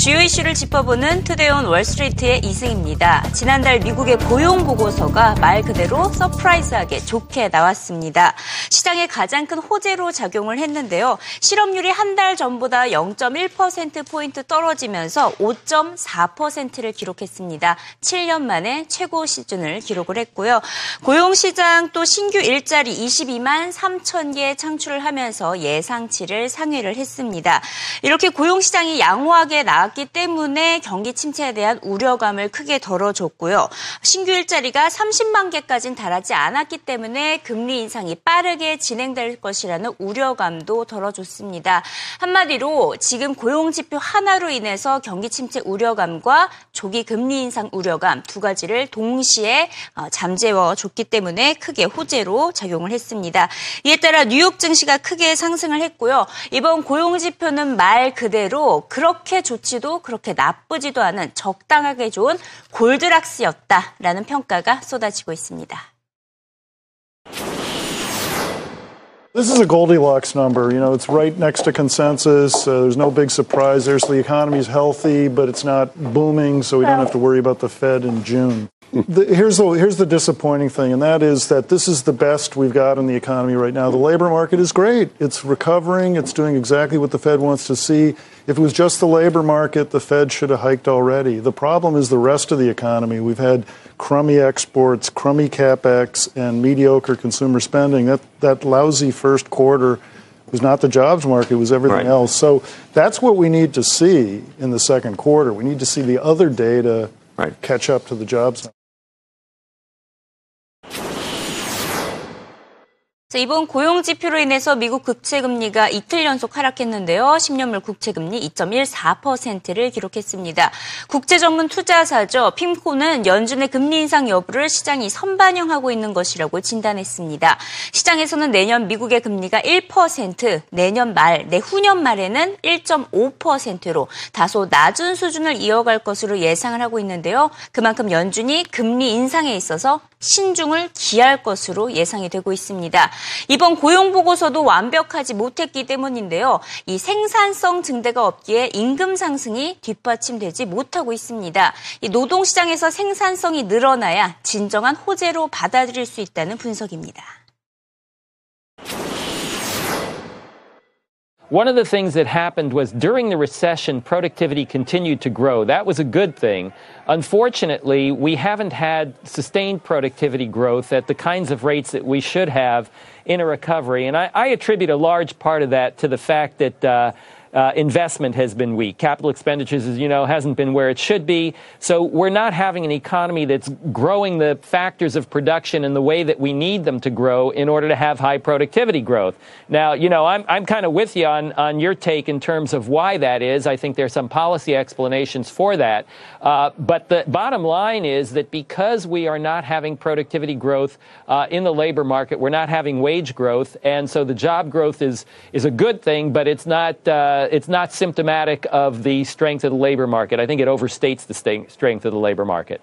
주요 이슈를 짚어보는 Today on Wall Street의 이승입니다. 지난달 미국의 고용 보고서가 말 그대로 surprise하게 좋게 나왔습니다. 시장의 가장 큰 호재로 작용을 했는데요. 실업률이 한 달 전보다 0.1%포인트 떨어지면서 5.4%를 기록했습니다. 7년 만에 최저 수준을 기록을 했고요. 고용시장 또 신규 일자리 22만 3천 개 창출을 하면서 예상치를 상회를 했습니다. 이렇게 고용시장이 양호하게 나 왔기 때문에 경기 침체에 대한 우려감을 크게 덜어줬고요. 신규 일자리가 30만 개까지는 달하지 않았기 때문에 금리 인상이 빠르게 진행될 것이라는 우려감도 덜어줬습니다. 한마디로 지금 고용 지표 하나로 인해서 경기 침체 우려감과 조기 금리 인상 우려감 두 가지를 동시에 어, 잠재워 줬기 때문에 크게 호재로 작용을 했습니다. 이에 따라 뉴욕 증시가 크게 상승을 했고요. 이번 고용 지표는 말 그대로 그렇게 좋지 도 그렇게 나쁘지도 않은 적당하게 좋은 골드락스였다라는 평가가 쏟아지고 있습니다. This is a Goldilocks number. You know, it's right next to consensus. Uh, there's no big surprise there. So the economy's healthy, but it's not booming, so we don't have to worry about the Fed in June. The, here's the here's the disappointing thing, and that is that this is the best we've got in the economy right now. The labor market is great; it's recovering. It's doing exactly what the Fed wants to see. If it was just the labor market, the Fed should have hiked already. The problem is the rest of the economy. We've had crummy exports, crummy capex, and mediocre consumer spending. That that lousy first quarter was not the jobs market; it was everything Right. else. So that's what we need to see in the second quarter. We need to see the other data Right. catch up to the jobs. 자, 이번 고용 지표로 인해서 미국 국채 금리가 이틀 연속 하락했는데요. 10년물 국채 금리 2.14%를 기록했습니다. 국제 전문 투자사죠. 핌코는 연준의 금리 인상 여부를 시장이 선반영하고 있는 것이라고 진단했습니다. 시장에서는 내년 미국의 금리가 1%, 내년 말, 내후년 말에는 1.5%로 다소 낮은 수준을 이어갈 것으로 예상을 하고 있는데요. 그만큼 연준이 금리 인상에 있어서 신중을 기할 것으로 예상이 되고 있습니다. 이번 고용 보고서도 완벽하지 못했기 때문인데요. 이 생산성 증대가 없기에 임금 상승이 뒷받침되지 못하고 있습니다. 이 노동 시장에서 생산성이 늘어나야 진정한 호재로 받아들일 수 있다는 분석입니다. One of the things that happened was during the recession, productivity continued to grow. That was a good thing. Unfortunately, we haven't had sustained productivity growth at the kinds of rates that we should have in a recovery. And I, I attribute a large part of that to the fact that uh, uh, investment has been weak. Capital expenditures, as you know, hasn't been where it should be. So we're not having an economy that's growing the factors of production in the way that we need them to grow in order to have high productivity growth. Now, you know, I'm, I'm kind of with you on, on your take in terms of why that is. I think there's some policy explanations for that. Uh, but the bottom line is that because we are not having productivity growth uh, in the labor market, we're not having wage growth, and so the job growth is is a good thing, but it's not uh, it's not symptomatic of the strength of the labor market. I think it overstates the sta- strength of the labor market.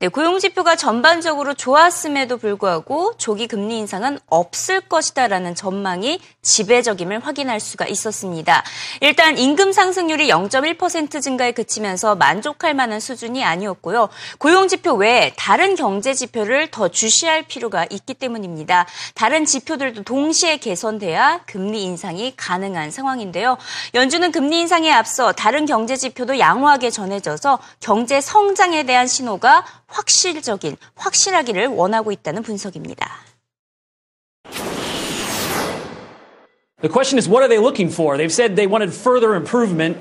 네, 고용 지표가 전반적으로 좋았음에도 불구하고 조기 금리 인상은 없을 것이다라는 전망이 지배적임을 확인할 수가 있었습니다. 일단 임금 상승률이 0.1% 증가에 그치면서 만족할 만한 수준이 아니었고요. 고용 지표 외에 다른 경제 지표를 더 주시할 필요가 있기 때문입니다. 다른 지표들도 동시에 개선돼야 금리 인상이 가능한 상황인데요. 연준은 금리 인상에 앞서 다른 경제 지표도 양호하게 전해져서 경제 성장에 대한 신호가 확실적인, 확실하기를 원하고 있다는 분석입니다. The question is, what are they looking for? They've said they wanted further improvement.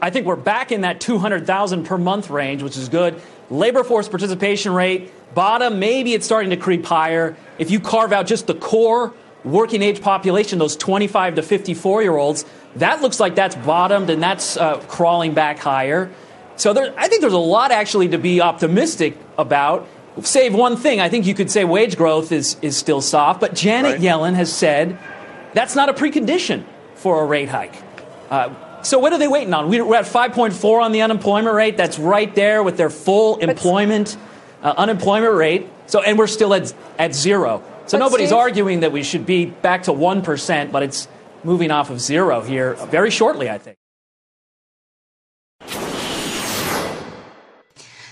I think we're back in that 200,000 per month range, which is good. Labor force participation rate, bottom, maybe it's starting to creep higher. If you carve out just the core working age population, those 25 to 54 year olds, that looks like that's bottomed and that's uh, crawling back higher. So there, I think there's a lot actually to be optimistic about. Save one thing, I think you could say wage growth is, is still soft, but Janet Right. Yellen has said that's not a precondition for a rate hike. Uh, so what are they waiting on? We're at 5.4 on the unemployment rate. That's right there with their full employment uh, unemployment rate. So and we're still at at zero. So But nobody's Steve- arguing that we should be back to one percent, but it's moving off of zero here very shortly, I think.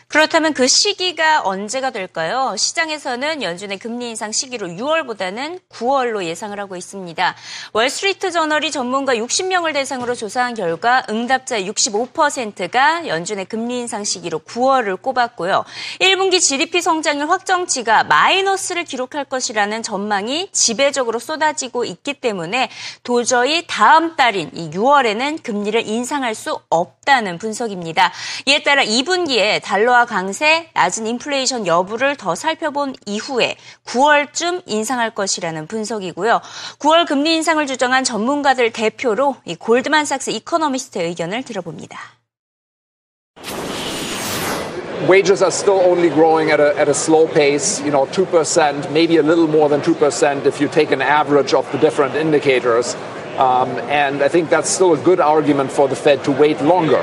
그렇다면 그 시기가 언제가 될까요? 시장에서는 연준의 금리 인상 시기로 6월보다는 9월로 예상을 하고 있습니다. 월스트리트 저널이 전문가 60명을 대상으로 조사한 결과 응답자의 65%가 연준의 금리 인상 시기로 9월을 꼽았고요. 1분기 GDP 성장률 확정치가 마이너스를 기록할 것이라는 전망이 지배적으로 쏟아지고 있기 때문에 도저히 다음 달인 이 6월에는 금리를 인상할 수 없다는 분석입니다. 이에 따라 2분기에 달러 와 강세, 낮은 인플레이션 여부를 더 살펴본 이후에 9월쯤 인상할 것이라는 분석이고요. 9월 금리 인상을 주장한 전문가들 대표로 이 골드만삭스 이코노미스트의 의견을 들어봅니다. wages are still only growing at a, at a slow pace, you know, 2%, maybe a little more than 2% if you take an average of the different indicators. Um, and I think that's still a good argument for the Fed to wait longer.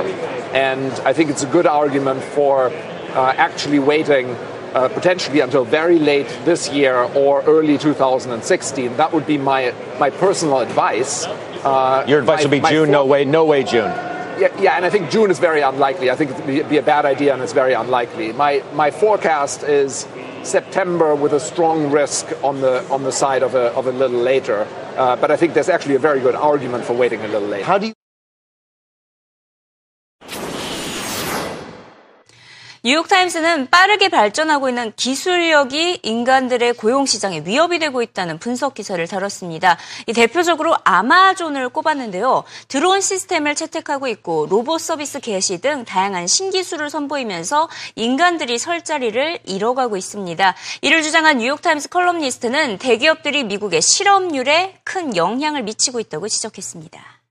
And I think it's a good argument for uh, actually waiting uh, potentially until very late this year or early 2016. That would be my my personal advice. Uh, Your advice my, would be June, no way, no way, June. Yeah, yeah, and I think June is very unlikely. I think it would be a bad idea, and it's very unlikely. My my forecast is September with a strong risk on the on the side of a of a little later. Uh, but I think there's actually a very good argument for waiting a little later. How do you 뉴욕타임스는 빠르게 발전하고 있는 기술력이 인간들의 고용시장에 위협이 되고 있다는 분석 기사를 다뤘습니다. 대표적으로 아마존을 꼽았는데요. 드론 시스템을 채택하고 있고 로봇 서비스 개시 등 다양한 신기술을 선보이면서 인간들이 설 자리를 잃어가고 있습니다. 이를 주장한 뉴욕타임스 컬럼니스트는 대기업들이 미국의 실업률에 큰 영향을 미치고 있다고 지적했습니다.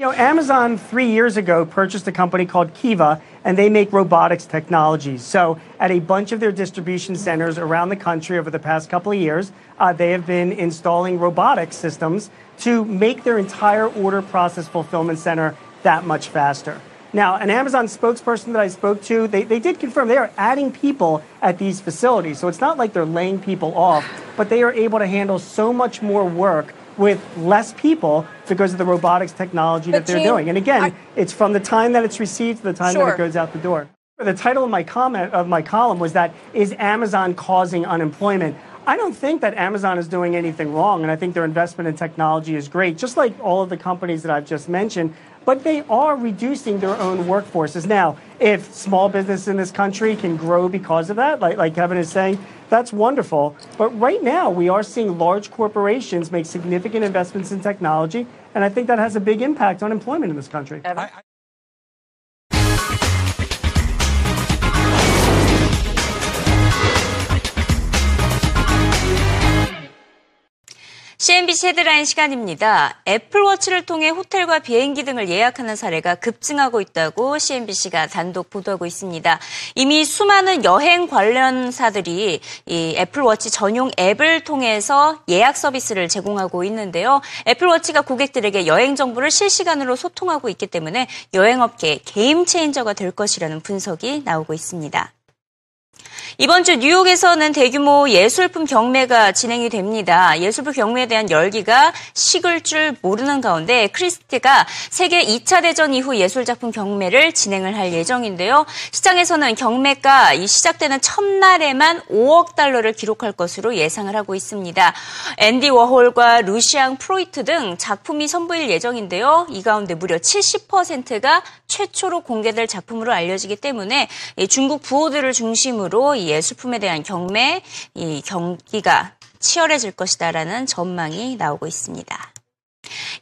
You know, Amazon three years ago purchased a company called Kiva, and they make robotics technologies. So, at a bunch of their distribution centers around the country over the past couple of years, uh, they have been installing robotic systems to make their entire order process fulfillment center that much faster. Now, an Amazon spokesperson that I spoke to, they, they did confirm they are adding people at these facilities. So it's not like they're laying people off, but they are able to handle so much more work with less people because of the robotics technology but that they're Gene, doing. And again, I, it's from the time that it's received to the time sure. that it goes out the door. The title of my comment of my column was that is Amazon causing unemployment? I don't think that Amazon is doing anything wrong, and I think their investment in technology is great, just like all of the companies that I've just mentioned. But they are reducing their own workforces. Now, if small business in this country can grow because of that, like, like Kevin is saying, that's wonderful. But right now, we are seeing large corporations make significant investments in technology, and I think that has a big impact on employment in this country. CNBC 헤드라인 시간입니다. 애플워치를 통해 호텔과 비행기 등을 예약하는 사례가 급증하고 있다고 CNBC가 단독 보도하고 있습니다. 이미 수많은 여행 관련사들이 이 애플워치 전용 앱을 통해서 예약 서비스를 제공하고 있는데요. 애플워치가 고객들에게 여행 정보를 실시간으로 소통하고 있기 때문에 여행업계의 게임 체인저가 될 것이라는 분석이 나오고 있습니다. 이번 주 뉴욕에서는 대규모 예술품 경매가 진행이 됩니다. 예술품 경매에 대한 열기가 식을 줄 모르는 가운데 크리스티가 세계 2차 대전 이후 예술작품 경매를 진행을 할 예정인데요. 시장에서는 경매가 시작되는 첫날에만 5억 달러를 기록할 것으로 예상을 하고 있습니다. 앤디 워홀과 루시앙 프로이트 등 작품이 선보일 예정인데요. 이 가운데 무려 70%가 최초로 공개될 작품으로 알려지기 때문에 중국 부호들을 중심으로 이 예술품에 대한 경매, 이 경기가 치열해질 것이다라는 전망이 나오고 있습니다.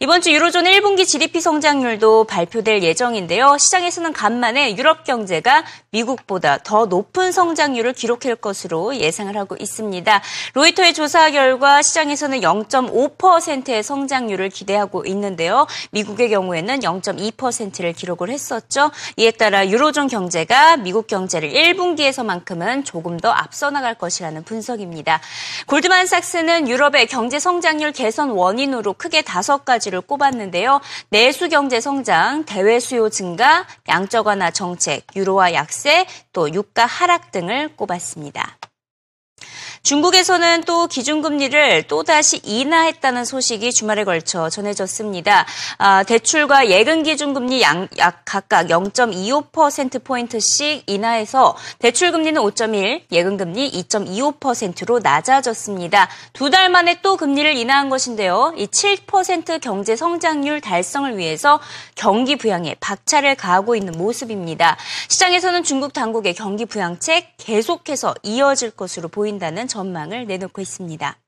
이번 주 유로존 1분기 GDP 성장률도 발표될 예정인데요. 시장에서는 간만에 유럽 경제가 미국보다 더 높은 성장률을 기록할 것으로 예상을 하고 있습니다. 로이터의 조사 결과 시장에서는 0.5%의 성장률을 기대하고 있는데요. 미국의 경우에는 0.2%를 기록을 했었죠. 이에 따라 유로존 경제가 미국 경제를 1분기에서만큼은 조금 더 앞서 나갈 것이라는 분석입니다. 골드만삭스는 유럽의 경제 성장률 개선 원인으로 크게 다섯 가지 가지를 꼽았는데요. 내수 경제 성장, 대외 수요 증가, 양적 완화 정책, 유로화 약세, 또 유가 하락 등을 꼽았습니다. 중국에서는 또 기준금리를 또다시 인하했다는 소식이 주말에 걸쳐 전해졌습니다. 아, 대출과 예금 기준금리 양, 약 각각 0.25%포인트씩 인하해서 대출금리는 5.1, 예금금리 2.25%로 낮아졌습니다. 두 달 만에 또 금리를 인하한 것인데요. 이 7% 경제 성장률 달성을 위해서 경기 부양에 박차를 가하고 있는 모습입니다. 시장에서는 중국 당국의 경기 부양책 계속해서 이어질 것으로 보인다는 전망을 내놓고 있습니다.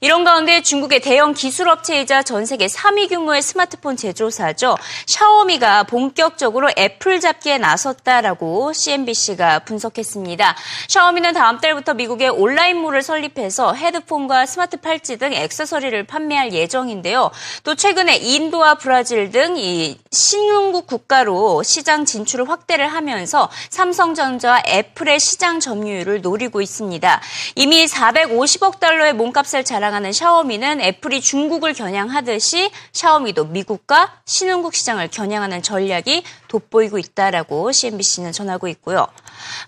이런 가운데 중국의 대형 기술업체이자 전 세계 3위 규모의 스마트폰 제조사죠. 샤오미가 본격적으로 애플 잡기에 나섰다라고 CNBC가 분석했습니다. 샤오미는 다음 달부터 미국의 온라인몰을 설립해서 헤드폰과 스마트 팔찌 등 액세서리를 판매할 예정인데요. 또 최근에 인도와 브라질 등 이 신흥국 국가로 시장 진출을 확대를 하면서 삼성전자와 애플의 시장 점유율을 노리고 있습니다. 이미 450억 달러의 몸값 을 자랑 자랑하는 샤오미는 애플이 중국을 겨냥하듯이 샤오미도 미국과 신흥국 시장을 겨냥하는 전략이 돋보이고 있다라고 CNBC는 전하고 있고요.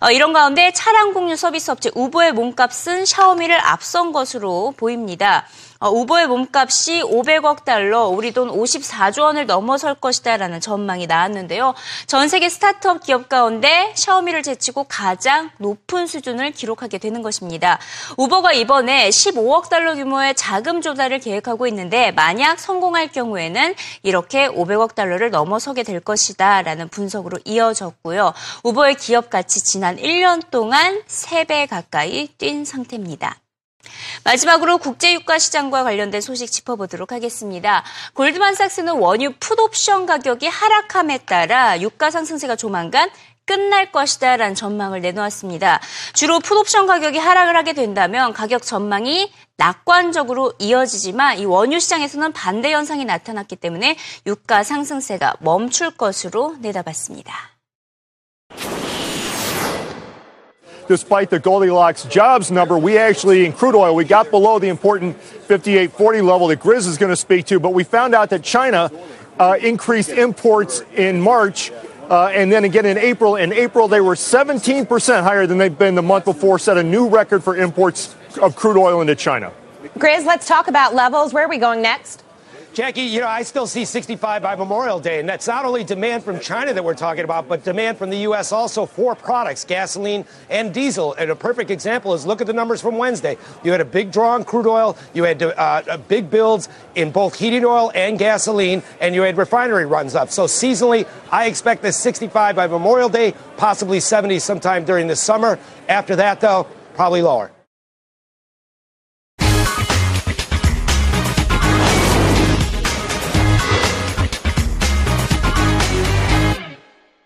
어, 이런 가운데 차량 공유 서비스 업체 우버의 몸값은 샤오미를 앞선 것으로 보입니다. 어, 우버의 몸값이 500억 달러, 우리 돈 54조 원을 넘어설 것이다라는 전망이 나왔는데요. 전 세계 스타트업 기업 가운데 샤오미를 제치고 가장 높은 수준을 기록하게 되는 것입니다. 우버가 이번에 15억 달러 규모의 자금 조달을 계획하고 있는데 만약 성공할 경우에는 이렇게 500억 달러를 넘어서게 될 것이다라는 분석으로 이어졌고요. 우버의 기업 가치 지난 1년 동안 3배 가까이 뛴 상태입니다. 마지막으로 국제유가 시장과 관련된 소식 짚어보도록 하겠습니다. 골드만삭스는 원유 풋옵션 가격이 하락함에 따라 유가 상승세가 조만간 끝날 것이다 라는 전망을 내놓았습니다. 주로 풋옵션 가격이 하락을 하게 된다면 가격 전망이 낙관적으로 이어지지만 이 원유 시장에서는 반대 현상이 나타났기 때문에 유가 상승세가 멈출 것으로 내다봤습니다. Despite the Goldilocks jobs number, we actually, in crude oil, we got below the important 5840 level that Grizz is going to speak to, but we found out that China uh, increased imports in March. Uh, and then again in April. In April, they were 17% higher than they've been the month before, set a new record for imports of crude oil into China. Grizz, let's talk about levels. Where are we going next? Jackie, you know, I still see 65 by Memorial Day, and that's not only demand from China that we're talking about, but demand from the U.S. also for products, gasoline and diesel. And a perfect example is look at the numbers from Wednesday. You had a big draw on crude oil, you had uh, big builds in both heating oil and gasoline, and you had refinery runs up. So seasonally, I expect this 65 by Memorial Day, possibly 70 sometime during the summer. After that, though, probably lower.